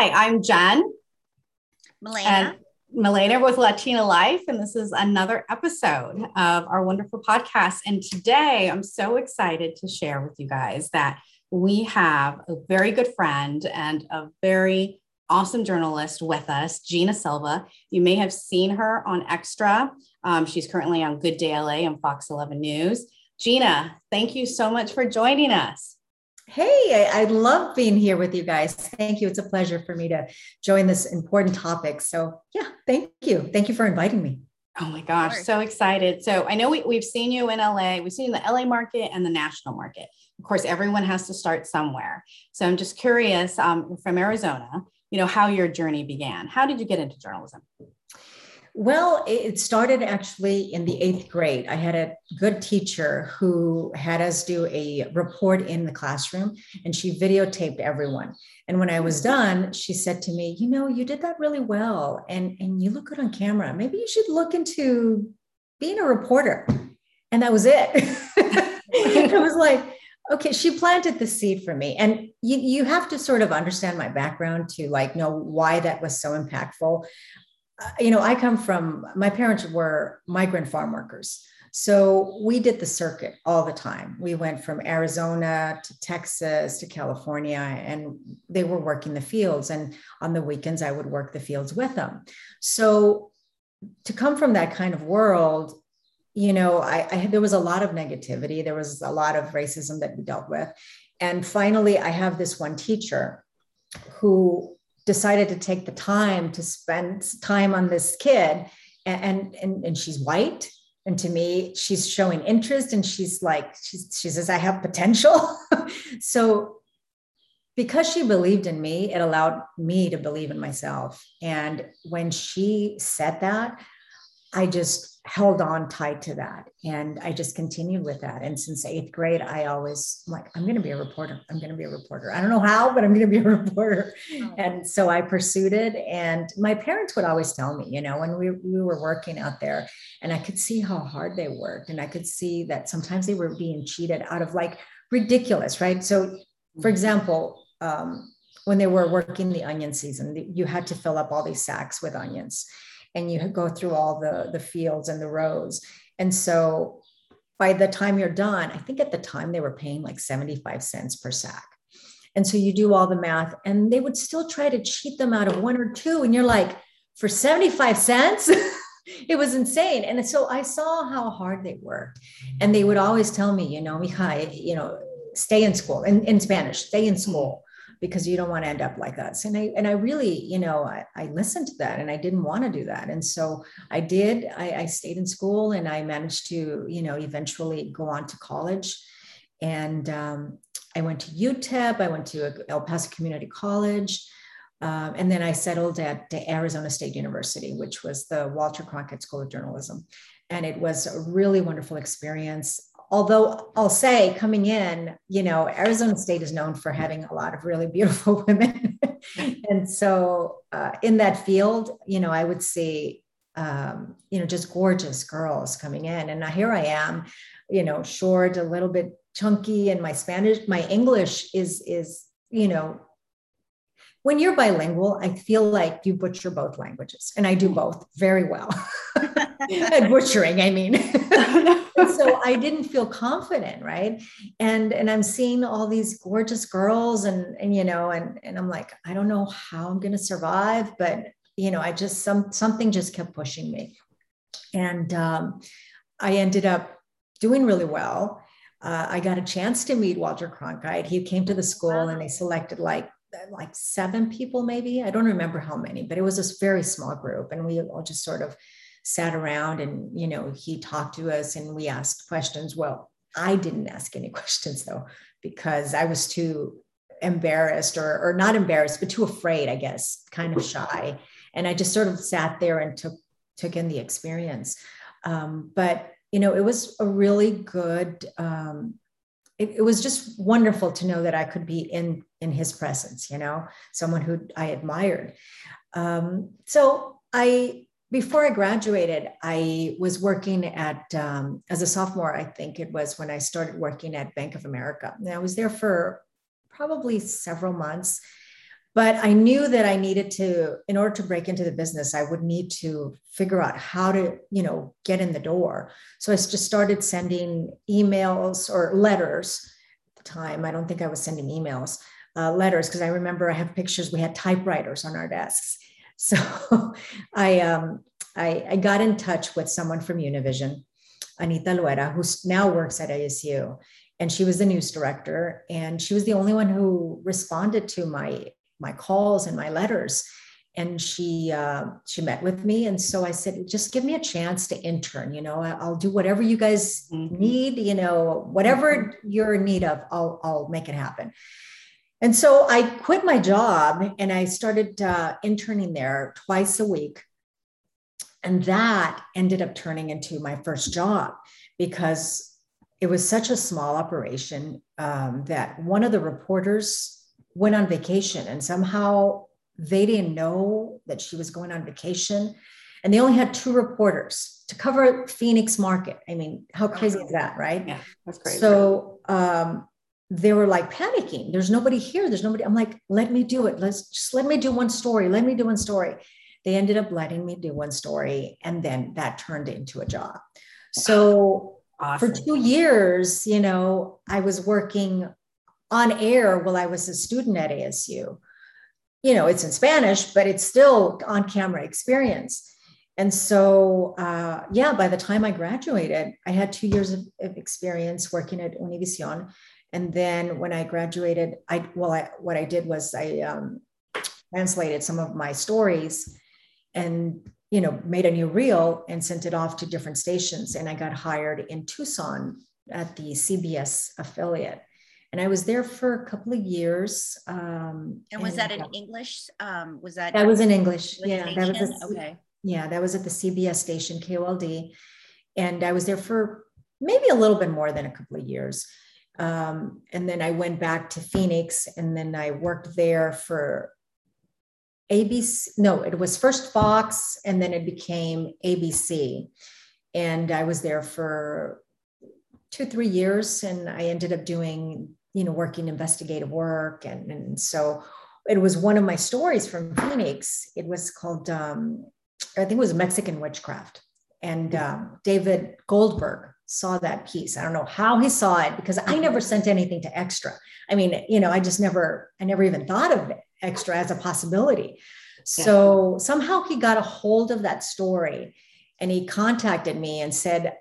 Hi, I'm Jen. Milena. Milena with Latina Life. And this is another episode of our wonderful podcast. And today I'm so excited to share with you guys that we have a very good friend and a very awesome journalist with us, Gina Silva. You may have seen her on Extra. Um, she's currently on Good Day LA and Fox 11 News. Gina, thank you so much for joining us. Hey, I, I, love being here with you guys. Thank you. It's a pleasure for me to join this important topic. So, yeah, thank you. Thank you for inviting me. Oh my gosh, so excited. So, I know we, we've seen you in LA, we've seen the LA market and the national market. Of course, everyone has to start somewhere. So, I'm just curious um, from Arizona, you know, how your journey began. How did you get into journalism? Well, it started actually in the eighth grade. I had a good teacher who had us do a report in the classroom and she videotaped everyone. And when I was mm. done, she said to me, You know, you did that really well and, and you look good on camera. Maybe you should look into being a reporter. And that was it. it was like, okay she planted the seed for me and you, you have to sort of understand my background to like know why that was so impactful you know, I come from my parents were migrant farm workers. So we did the circuit all the time. We went from Arizona to Texas to California, and they were working the fields. And on the weekends, I would work the fields with them. So to come from that kind of world, you know, I, I there was a lot of negativity. There was a lot of racism that we dealt with. And finally, I have this one teacher who decided to take the time to spend time on this kid. And and and she's white. And to me she's showing interest and she's like she's, she says i have potential. So because she believed in me it allowed me to believe in myself. And when she said that i just held on tight to that and i just continued with that. And since eighth grade i always I'm like i'm going to be a reporter. I'm going to be a reporter. I don't know how but i'm going to be a reporter. Oh. and so i pursued it and my parents would always tell me you know when we, we were working out there and i could see how hard they worked and i could see that sometimes they were being cheated out of like ridiculous right? So for mm-hmm. example um, when they were working the onion season you had to fill up all these sacks with onions and you go through all the the fields and the rows and so by the time you're done i think at the time they were paying like 75 cents per sack. And so you do all the math and they would still try to cheat them out of one or two. And you're like for 75 cents? It was insane. And so i saw how hard they worked. And they would always tell me you know mija you know stay in school in, in spanish stay in school because you don't want to end up like us. And I and I really, you know, I, I listened to that and I didn't want to do that. And so I did. I, I stayed in school and I managed to, you know, eventually go on to college. And um, I went to UTEP. I went to El Paso Community College. Um, and then I settled at Arizona State University, which was the Walter Cronkite School of Journalism. And it was a really wonderful experience although I'll say coming in, you know, Arizona State is known for having a lot of really beautiful women. and so uh, in that field, you know, I would see, um, you know, just gorgeous girls coming in. And now here I am, you know, short, a little bit chunky, and my Spanish, my English is, is, you know, when you're bilingual, I feel like you butcher both languages, and I do both very well. and butchering, I mean. So I didn't feel confident, right? And and I'm seeing all these gorgeous girls, and and you know, and and I'm like, I don't know how I'm going to survive, but you know, I just some something just kept pushing me, and um, I ended up doing really well. Uh, I got a chance to meet Walter Cronkite. He came to the school, and they selected like like seven people, maybe. I don't remember how many, but it was a very small group. And we all just sort of sat around and, you know, he talked to us and we asked questions. Well, I didn't ask any questions though, because I was too embarrassed or, or not embarrassed, but too afraid, I guess, kind of shy. And I just sort of sat there and took, took in the experience. Um, but, you know, it was a really good, um, it, it, was just wonderful to know that I could be in in his presence, you know, someone who I admired. Um, so I before I graduated, I was working at um, as a sophomore. I think it was when I started working at Bank of America. And I was there for probably several months. but I knew that I needed to, in order to break into the business, I would need to figure out how to, you know, get in the door. So I just started sending emails or letters at the time. I don't think I was sending emails, uh, letters, because I remember I have pictures. We had typewriters on our desks. So I, um, I, I got in touch with someone from Univision, Anita Luera, who now works at ASU and she was the news director and she was the only one who responded to my my calls and my letters and she uh, she met with me and so i said just give me a chance to intern you know i'll do whatever you guys mm-hmm. need you know whatever mm-hmm. you're in need of i'll i'll make it happen and so i quit my job and i started uh, interning there twice a week. And that ended up turning into my first job because it was such a small operation um, that one of the reporters went on vacation and somehow they didn't know that she was going on vacation. And they only had two reporters to cover phoenix market. I mean how crazy is that right? Yeah that's crazy. So um, they were like panicking there's nobody here there's nobody i'm like let me do it let's just let me do one story let me do one story they ended up letting me do one story and then that turned into a job so awesome. for two years you know i was working on air while I was a student at ASU. You know, it's in Spanish, but it's still on camera experience. And so, uh, yeah, by the time I graduated, I had two years of, of, experience working at Univision. And then when I graduated, I well, I, what I did was I um, translated some of my stories, and you know, made a new reel and sent it off to different stations. And I got hired in Tucson at the CBS affiliate and I was there for a couple of years. Um, and was and, that in English? Um, was that that was in English? Yeah, that was a, okay. Yeah, that was at the CBS station KOLD, and I was there for maybe a little bit more than a couple of years. Um, and then I went back to Phoenix, and then I worked there for ABC. No, it was first Fox, and then it became ABC, and I was there for two three years and i ended up doing you know, working investigative work. And, and so it was one of my stories from Phoenix. It was called, um, I think it was Mexican Witchcraft. And um, David Goldberg saw that piece. I don't know how he saw it because I mm-hmm. never sent anything to extra. I mean, you know, I just never, I never even thought of extra as a possibility. So somehow he got a hold of that story and he contacted me and said,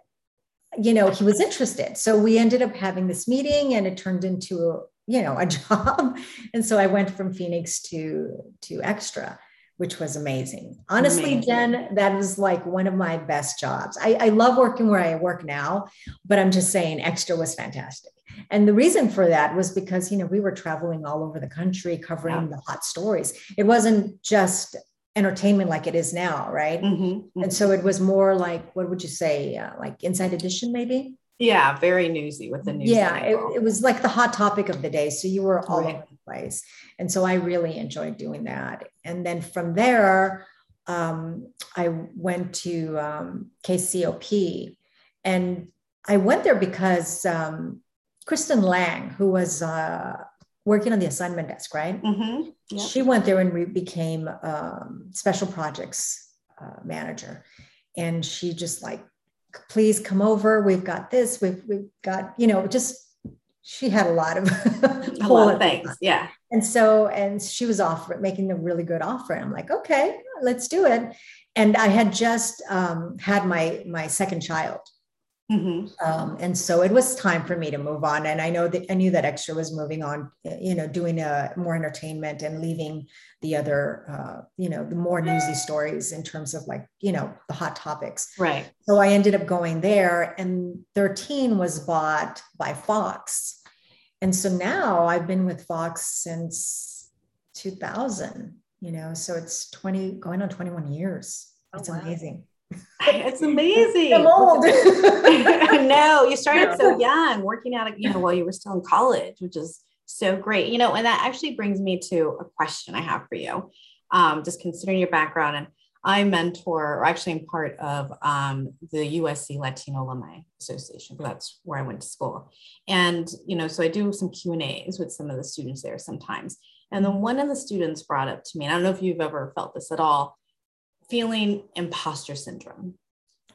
you know, he was interested. So we ended up having this meeting and it turned into, a, you know, a job. And so I went from Phoenix to, to extra, which was amazing. Honestly, amazing. Jen, that was like one of my best jobs. I, I love working where I work now, but I'm just saying extra was fantastic. And the reason for that was because, you know, we were traveling all over the country covering yeah. the hot stories. It wasn't just entertainment like it is now, right? Mm-hmm, mm-hmm. And so it was more like, what would you say, uh, like Inside Edition, maybe? Yeah, very newsy with the news. Yeah, it, it, was like the hot topic of the day. So you were all right. over place. And so I really enjoyed doing that. And then from there, um, I went to um, KCOP. And I went there because um, Kristen Lang, who was uh, working on the assignment desk, right? Mm-hmm. Yep. She went there and re- became um, special projects uh, manager, and she just like, please come over. We've got this. We've we've got you know just she had a lot of a lot of things, yeah. And so and she was offering making a really good offer. And I'm like, okay, let's do it. And I had just um, had my my second child, Mm-hmm. Um, and so it was time for me to move on. And I know that I knew that Extra was moving on, you know, doing a more entertainment and leaving the other, uh, you know, the more newsy stories in terms of like, you know, the hot topics. Right. So I ended up going there, and 13 was bought by Fox. And so now I've been with Fox since 2000, you know, so it's 20, going on 21 years. Oh, it's wow. amazing. It's amazing. I'm old. no, you started so young, working out, you know, while you were still in college, which is so great. You know, and that actually brings me to a question I have for you. Um, just considering your background, and I mentor, or actually, I'm part of um, the USC Latino Alumni Association. That's where I went to school, and you know, so I do some Q and A's with some of the students there sometimes. And then one of the students brought up to me, and I don't know if you've ever felt this at all, feeling imposter syndrome.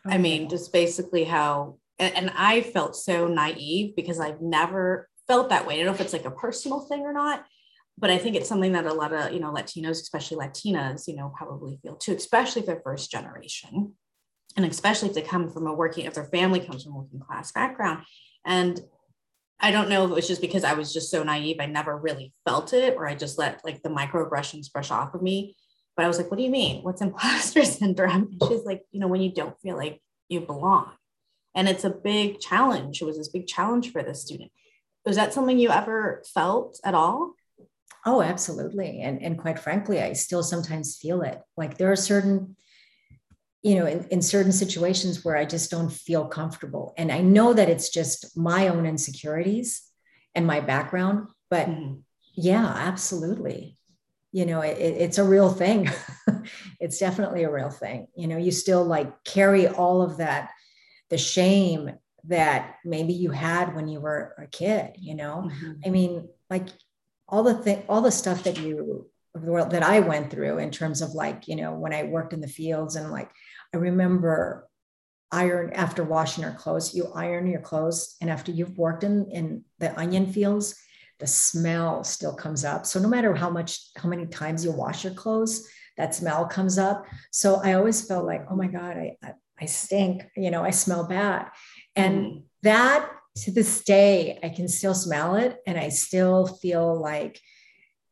Okay. I mean, just basically how, and, and I felt so naive because I've never felt that way. I don't know if it's like a personal thing or not, but I think it's something that a lot of, you know, Latinos, especially Latinas, you know, probably feel too, especially if they're first generation. And especially if they come from a working, if their family comes from a working class background. And I don't know if it was just because I was just so naive, I never really felt it, or I just let like the microaggressions brush off of me. But I was like, what do you mean? What's imposter syndrome? And she's like, you know, when you don't feel like you belong. And it's a big challenge. It was this big challenge for this student. Was that something you ever felt at all? Oh, absolutely. And, and quite frankly, I still sometimes feel it. Like there are certain, you know, in, in certain situations where I just don't feel comfortable. And I know that it's just my own insecurities and my background. But mm-hmm. yeah, absolutely. You know, it, it's a real thing. it's definitely a real thing. You know, you still like carry all of that, the shame that maybe you had when you were a kid, you know? Mm-hmm. I mean, like all the thing, all the stuff that you of the world that I went through in terms of like, you know, when I worked in the fields and like I remember iron after washing our clothes, you iron your clothes. And after you've worked in, in the onion fields, the smell still comes up. So no matter how much, how many times you wash your clothes, that smell comes up. So I always felt like, oh my God, I, I, I stink, you know, I smell bad. And mm. that to this day, I can still smell it and I still feel like,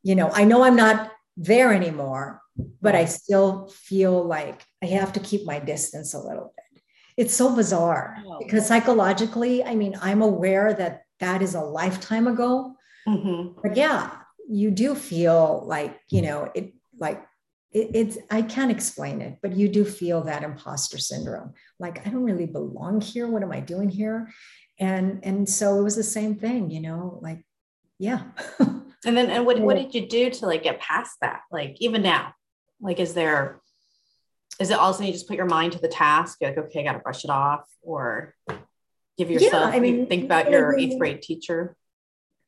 you know, I know I'm not there anymore, but I still feel like I have to keep my distance a little bit. It's so bizarre because psychologically, I mean, I'm aware that that is a lifetime ago. Mm-hmm. But yeah, you do feel like, you know, it like it, it's I can't explain it, but you do feel that imposter syndrome. Like I don't really belong here. What am I doing here? And and so it was the same thing you know like yeah. And then and what, what did you do to like get past that? Like even now like is there is it also you just put your mind to the task? You're like okay i gotta brush it off or give yourself yeah, i mean think about your eighth grade teacher?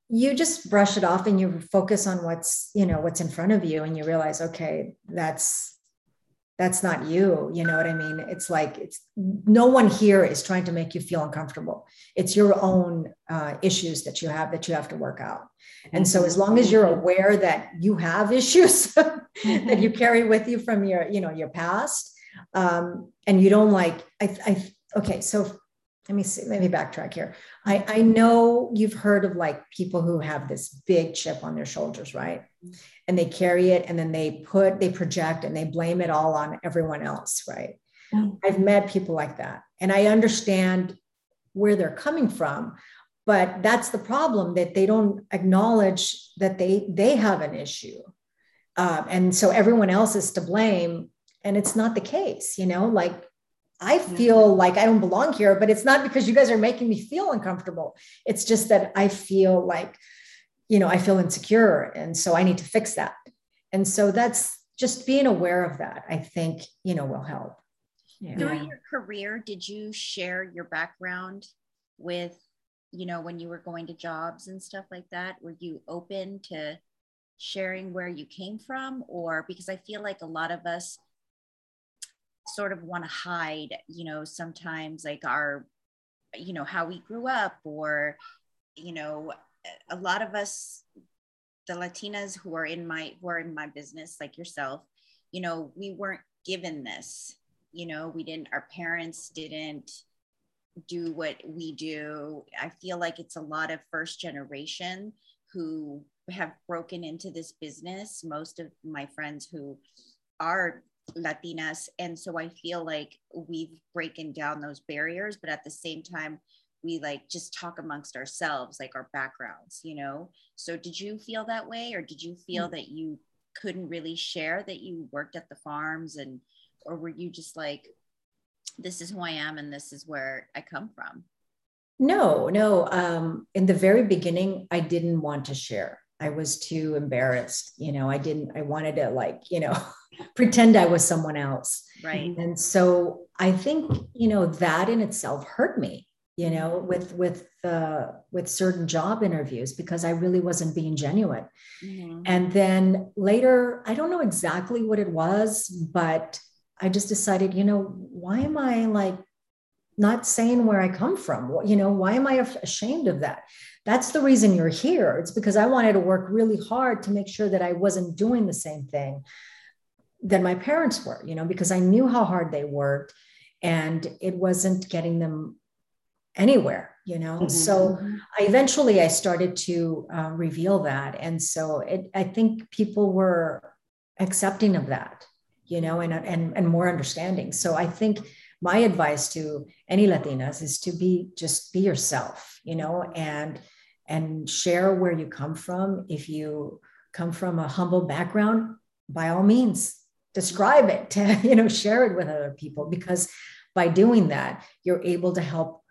You just brush it off and you focus on what's you know what's in front of you and you realize okay that's that's not you you know what i mean? It's like it's no one here is trying to make you feel uncomfortable. It's your own uh, issues that you have that you have to work out. And so as long as you're aware that you have issues that you carry with you from your you know your past um, and you don't like I, I okay so let me see, let me backtrack here. I, I know you've heard of like people who have this big chip on their shoulders, right? And they carry it and then they put, they project and they blame it all on everyone else, right? Mm. I've met people like that. And I understand where they're coming from, but that's the problem that they don't acknowledge that they they have an issue. Um, and so everyone else is to blame. And it's not the case, you know, like I feel like I don't belong here, but it's not because you guys are making me feel uncomfortable. It's just that I feel like, you know, I feel insecure. And so I need to fix that. And so that's just being aware of that, I think, you know, will help. Yeah. Through your career, did you share your background with, you know, when you were going to jobs and stuff like that? Were you open to sharing where you came from? Or because I feel like a lot of us, sort of want to hide, you know, sometimes like our, you know, how we grew up or, you know, a lot of us, the Latinas who are in my, who are in my business, like yourself, you know, we weren't given this, you know, we didn't, our parents didn't do what we do. I feel like it's a lot of first generation who have broken into this business. Most of my friends who are Latinas. And so I feel like we've broken down those barriers, but at the same time, we like just talk amongst ourselves, like our backgrounds, you know? So did you feel that way? Or did you feel mm-hmm. that you couldn't really share that you worked at the farms and, or were you just like, this is who I am and this is where I come from? No, no. Um, in the very beginning, I didn't want to share. I was too embarrassed. You know, I didn't, I wanted to like, you know, pretend I was someone else. Right. And so I think, you know, that in itself hurt me, you know, with, with, uh, with certain job interviews because I really wasn't being genuine. Mm-hmm. And then later, I don't know exactly what it was, but I just decided, you know, why am I like not saying where I come from? You know, why am I ashamed of that? That's the reason you're here. It's because I wanted to work really hard to make sure that I wasn't doing the same thing that my parents were, you know, because I knew how hard they worked and it wasn't getting them anywhere, you know. Mm-hmm. So mm-hmm. I eventually I started to uh, reveal that. And so it, I think people were accepting of that, you know, and, and, and more understanding. So I think my advice to any Latinas is to be just be yourself, you know, and and share where you come from. If you come from a humble background, by all means, describe it, to, you know, share it with other people because by doing that, you're able to help,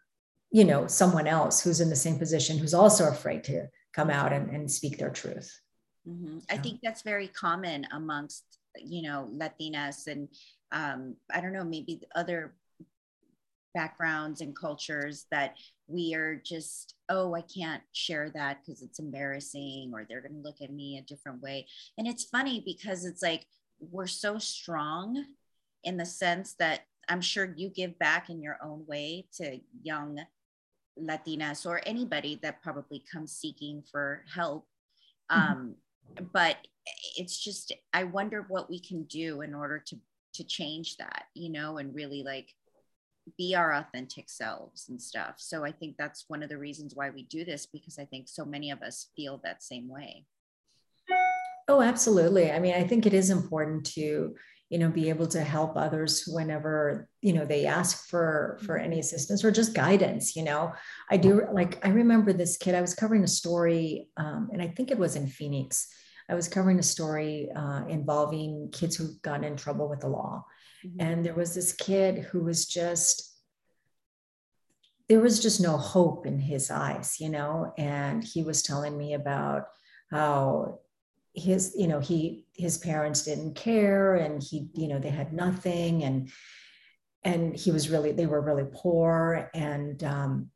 you know, someone else who's in the same position who's also afraid to come out and, and speak their truth. Mm-hmm. I think that's very common amongst, you know, Latinas and um, I don't know, maybe other backgrounds and cultures that we are just oh i can't share that because it's embarrassing or they're going to look at me a different way and it's funny because it's like we're so strong in the sense that i'm sure you give back in your own way to young latinas or anybody that probably comes seeking for help mm-hmm. um, but it's just i wonder what we can do in order to to change that you know and really like be our authentic selves and stuff. So I think that's one of the reasons why we do this because I think so many of us feel that same way. Oh, absolutely. I mean, I think it is important to, you know, be able to help others whenever, you know, they ask for for any assistance or just guidance, you know. I do like I remember this kid I was covering a story um, and I think it was in Phoenix. I was covering a story uh, involving kids who got in trouble with the law Mm-hmm. And there was this kid who was just, there was just no hope in his eyes, you know, and he was telling me about how his you know he his parents didn't care and he you know they had nothing and and he was really they were really poor and um,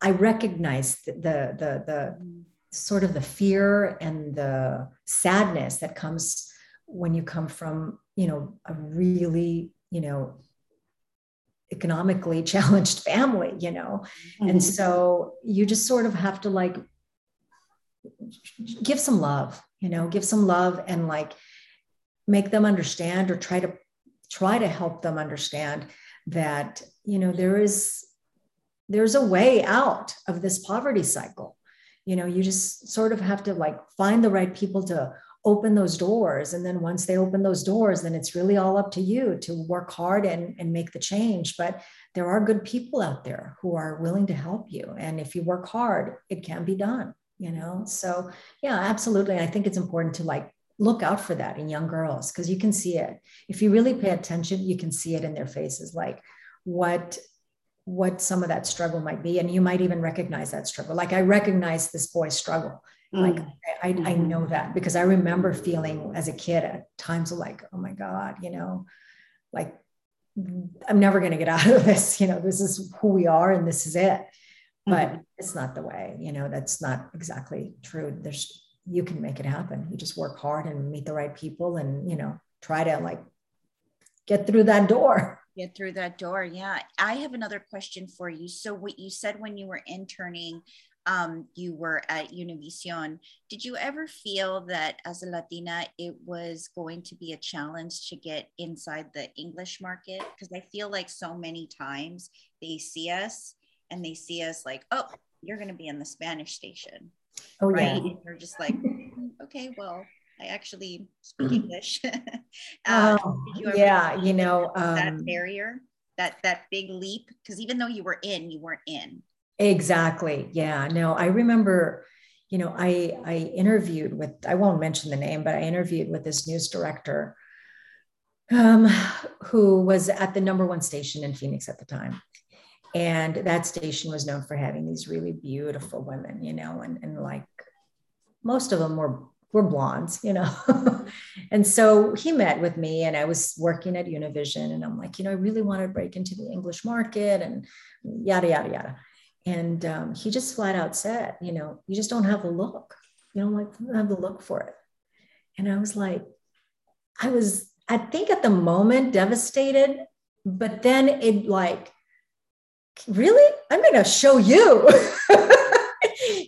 i recognized the the the mm-hmm. sort of the fear and the sadness that comes when you come from you know a really you know economically challenged family you know mm-hmm. and so you just sort of have to like give some love you know give some love and like make them understand or try to try to help them understand that you know there is there's a way out of this poverty cycle you know you just sort of have to like find the right people to open those doors. And then once they open those doors then it's really all up to you to work hard and, and make the change. But there are good people out there who are willing to help you. And if you work hard it can be done you know? So yeah absolutely. I think it's important to like look out for that in young girls because you can see it. If you really pay attention you can see it in their faces like what what some of that struggle might be. And you might even recognize that struggle. Like i recognize this boy's struggle like mm. I, I know that because I remember feeling as a kid at times of like, oh my God, you know, like I'm never going to get out of this. You know, this is who we are and this is it. But mm-hmm. it's not the way, you know, that's not exactly true. There's, you can make it happen. You just work hard and meet the right people and, you know, try to like get through that door. Get through that door. Yeah. I have another question for you. So, what you said when you were interning, um, you were at Univision, did you ever feel that as a Latina, it was going to be a challenge to get inside the English market? Because I feel like so many times they see us and they see us like, oh, you're going to be in the Spanish station. Oh, right? yeah. They're just like, mm, okay, well, I actually speak English. oh, you yeah, you know, um, that barrier, that that big leap, because even though you were in, you weren't in. Exactly. Yeah. No, I remember, you know, I I interviewed with I won't mention the name, but I interviewed with this news director um, who was at the number one station in Phoenix at the time. And that station was known for having these really beautiful women, you know, and, and like most of them were were blondes, you know. and so he met with me and I was working at Univision and I'm like, you know, I really want to break into the English market and yada, yada, yada. And um, he just flat out said, you know, you just don't have the look. You don't like have the look for it. And I was like, I was, I think at the moment devastated, but then it like, really? I'm to show you.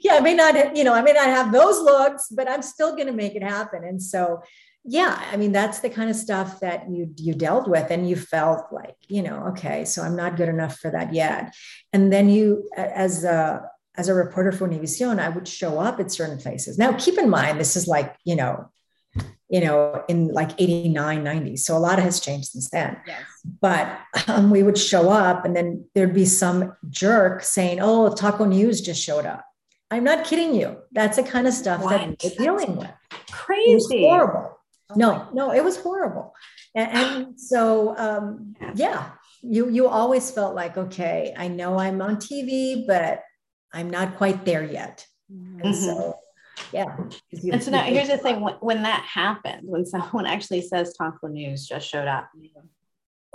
yeah, I may not, you know, I may not have those looks, but I'm still to make it happen. And so, yeah, I mean, that's the kind of stuff that you you dealt with, and you felt like, you know, okay, so I'm not good enough for that yet. And then you, as a as a reporter for Univision, I would show up at certain places. Now, keep in mind, this is like, you know, you know, in like 89, 90. So a lot has changed since then. Yes. But um, we would show up and then there'd be some jerk saying, oh, Taco News just showed up. I'm not kidding you. That's the kind of stuff what? that we're dealing with. Crazy. horrible. Oh no, no, it was horrible. And, and so, um, yeah, you you always felt like, okay, I know I'm on TV, but I'm not quite there yet. Mm-hmm. And so, yeah. and so now here's the thing: when, when that happens, when someone actually says Taco News just showed up,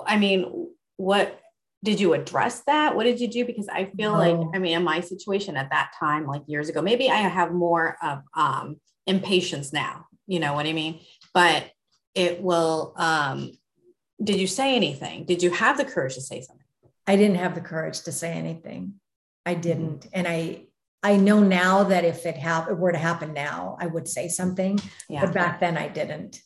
I mean, what did you address that? What did you do? Because I feel no. like, I mean, in my situation at that time, like years ago, maybe I have more of um, impatience now, you know what I mean? But it will, um, did you say anything? Did you have the courage to say something? I didn't have the courage to say anything. I didn't. Mm-hmm. And I, I know now that if it, hap- it were to happen now, I would say something. Yeah. But back then I didn't.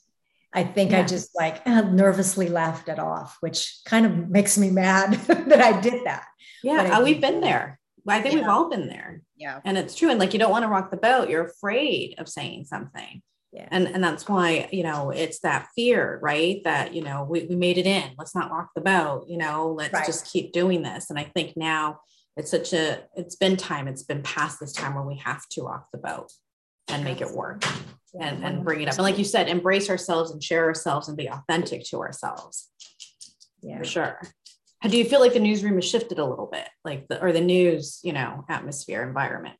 I think yeah. I just like nervously laughed it off, which kind of makes me mad that I did that. Yeah, uh, we've been there. I think yeah. we've all been there. Yeah. And it's true. And like you don't want to rock the boat. You're afraid of saying something. Yeah. And and that's why, you know, it's that fear, right? That, you know, we, we made it in. Let's not rock the boat, you know, let's right. just keep doing this. And I think now it's such a it's been time, it's been past this time where we have to rock the boat and make it work and, and bring it up. And like you said, embrace ourselves and share ourselves and be authentic to ourselves. Yeah. For sure. How do you feel like the newsroom has shifted a little bit, like the or the news, you know, atmosphere, environment?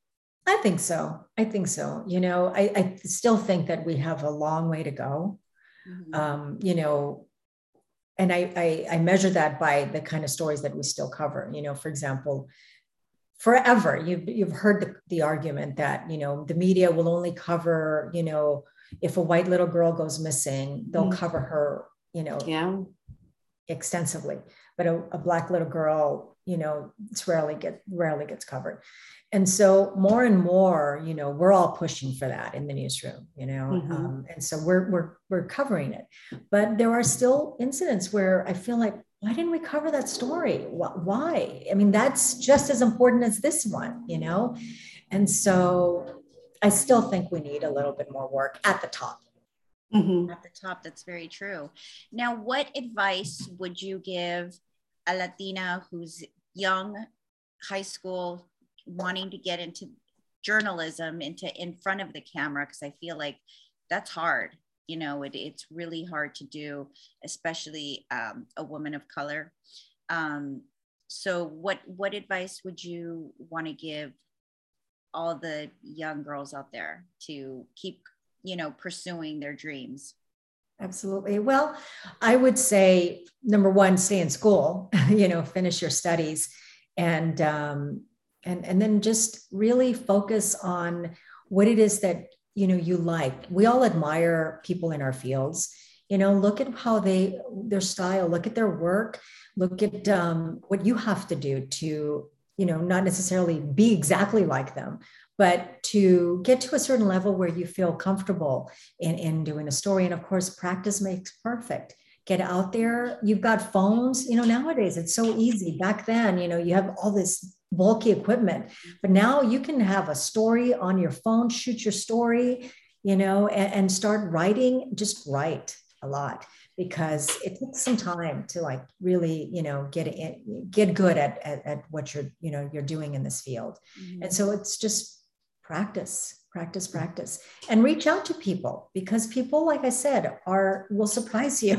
I think so. I think so. You know, I, I still think that we have a long way to go. Mm-hmm. Um, you know, and I, I I measure that by the kind of stories that we still cover. You know, for example, forever you've, you've heard the, the argument that you know the media will only cover you know if a white little girl goes missing they'll mm-hmm. cover her you know yeah extensively but a, a, black little girl you know it's rarely get rarely gets covered and so more and more you know we're all pushing for that in the newsroom you know mm-hmm. um, and so we're we're we're covering it but there are still incidents where i feel like why didn't we cover that story? Why? I mean, that's just as important as this one, you know? And so I still think we need a little bit more work at the top. Mm-hmm. At the top, that's very true. Now, what advice would you give a Latina who's young, high school, wanting to get into journalism, into in front of the camera? Because I feel like that's hard you know it, it's really hard to do especially um, a woman of color um, so what what advice would you want to give all the young girls out there to keep you know pursuing their dreams absolutely. Well i would say number one stay in school you know finish your studies and um, and and then just really focus on what it is that you know you like. We all admire people in our fields. You know look at how they their style look at their work look at um, what you have to do to you know not necessarily be exactly like them but to get to a certain level where you feel comfortable in, in doing a story. And of course practice makes perfect. Get out there. You've got phones. You know nowadays it's so easy. Back then you know you have all this bulky equipment. But now you can have a story on your phone, shoot your story, you know, and, and start writing, just write a lot because it takes some time to like really you know get it get good at, at, at what you're you know you're doing in this field. Mm-hmm. and so it's just practice practice mm. practice and reach out to people because people like i said are will surprise you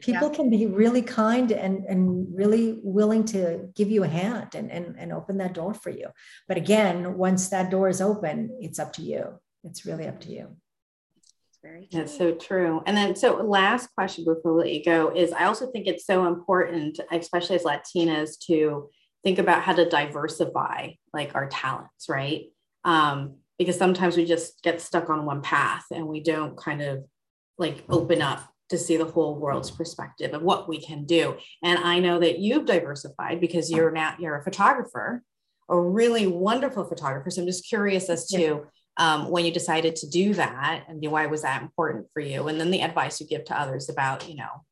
people yeah. can be really kind and, and really willing to give you a hand and, and, and open that door for you. But again, once that door is open, it's up to you. it's really up to you. It's very true. That's so true. And then, so last question before we let you go is I also think it's so important, especially as Latinas, to think about how to diversify like our talents, right? Um, because sometimes we just get stuck on one path and we don't kind of like open up to see the whole world's perspective of what we can do. And I know that you've diversified because you're now you're a photographer, a really wonderful photographer. So I'm just curious as to um, when you decided to do that and why was that important for you? And then the advice you give to others about you know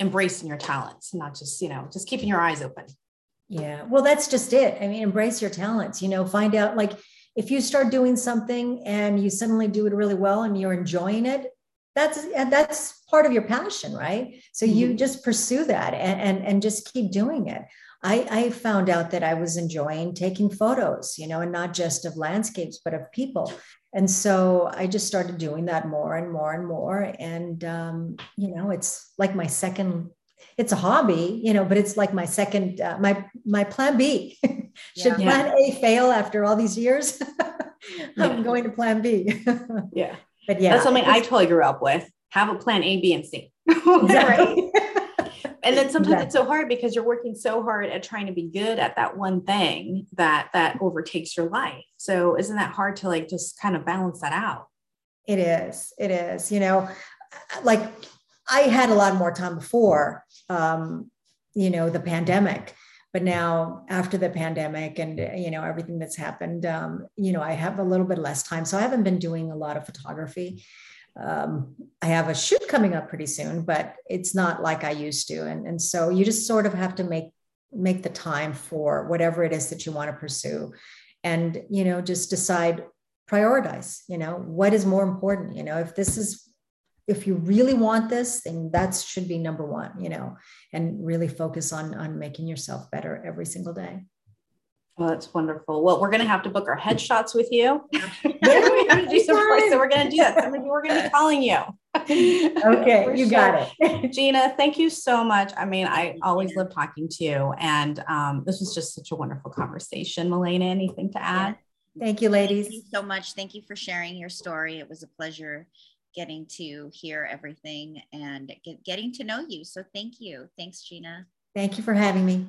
embracing your talents not just you know just keeping your eyes open. Yeah. Well that's just it. I mean embrace your talents you know find out like if you start doing something and you suddenly do it really well and you're enjoying it that's that's part of your passion right so mm-hmm. you just pursue that and, and and just keep doing it I, I found out that I was enjoying taking photos, you know, and not just of landscapes, but of people. And so I just started doing that more and more and more. And, um, you know, it's like my second, it's a hobby, you know, but it's like my second, uh, my, my plan B. Should yeah. plan A fail after all these years? I'm yeah. going to plan B. yeah. But yeah, that's something I totally grew up with. Have a plan A, B, and C. Exactly. right? and then sometimes exactly. it's so hard because you're working so hard at trying to be good at that one thing that that overtakes your life so isn't that hard to like just kind of balance that out it is it is you know like i had a lot more time before um you know the pandemic but now after the pandemic and you know everything that's happened um, you know i have a little bit less time. So i haven't been doing a lot of photography. Um, I have a shoot coming up pretty soon, but it's not like I used to. And, and so you just sort of have to make make the time for whatever it is that you want to pursue and you know just decide prioritize you know what is more important? You know if this is if you really want this then that should be number one you know and really focus on on making yourself better every single day well, that's wonderful. Well, we're going to have to book our headshots with you. yeah, we have to do some so we're going to do that. Some of you are going to be calling you. okay, you sure. got it. Gina, thank you so much. I mean, I always love talking to you. And um, this was just such a wonderful conversation. Melena, anything to add? Thank you, ladies. Thank you so much. Thank you for sharing your story. It was a pleasure getting to hear everything and get, getting to know you. So thank you. Thanks, Gina. Thank you for having me.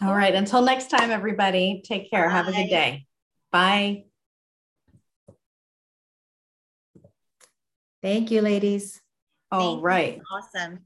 All right. Until next time, everybody, take care. Bye. Have a good day. Bye. Thank you, ladies. All right. Awesome.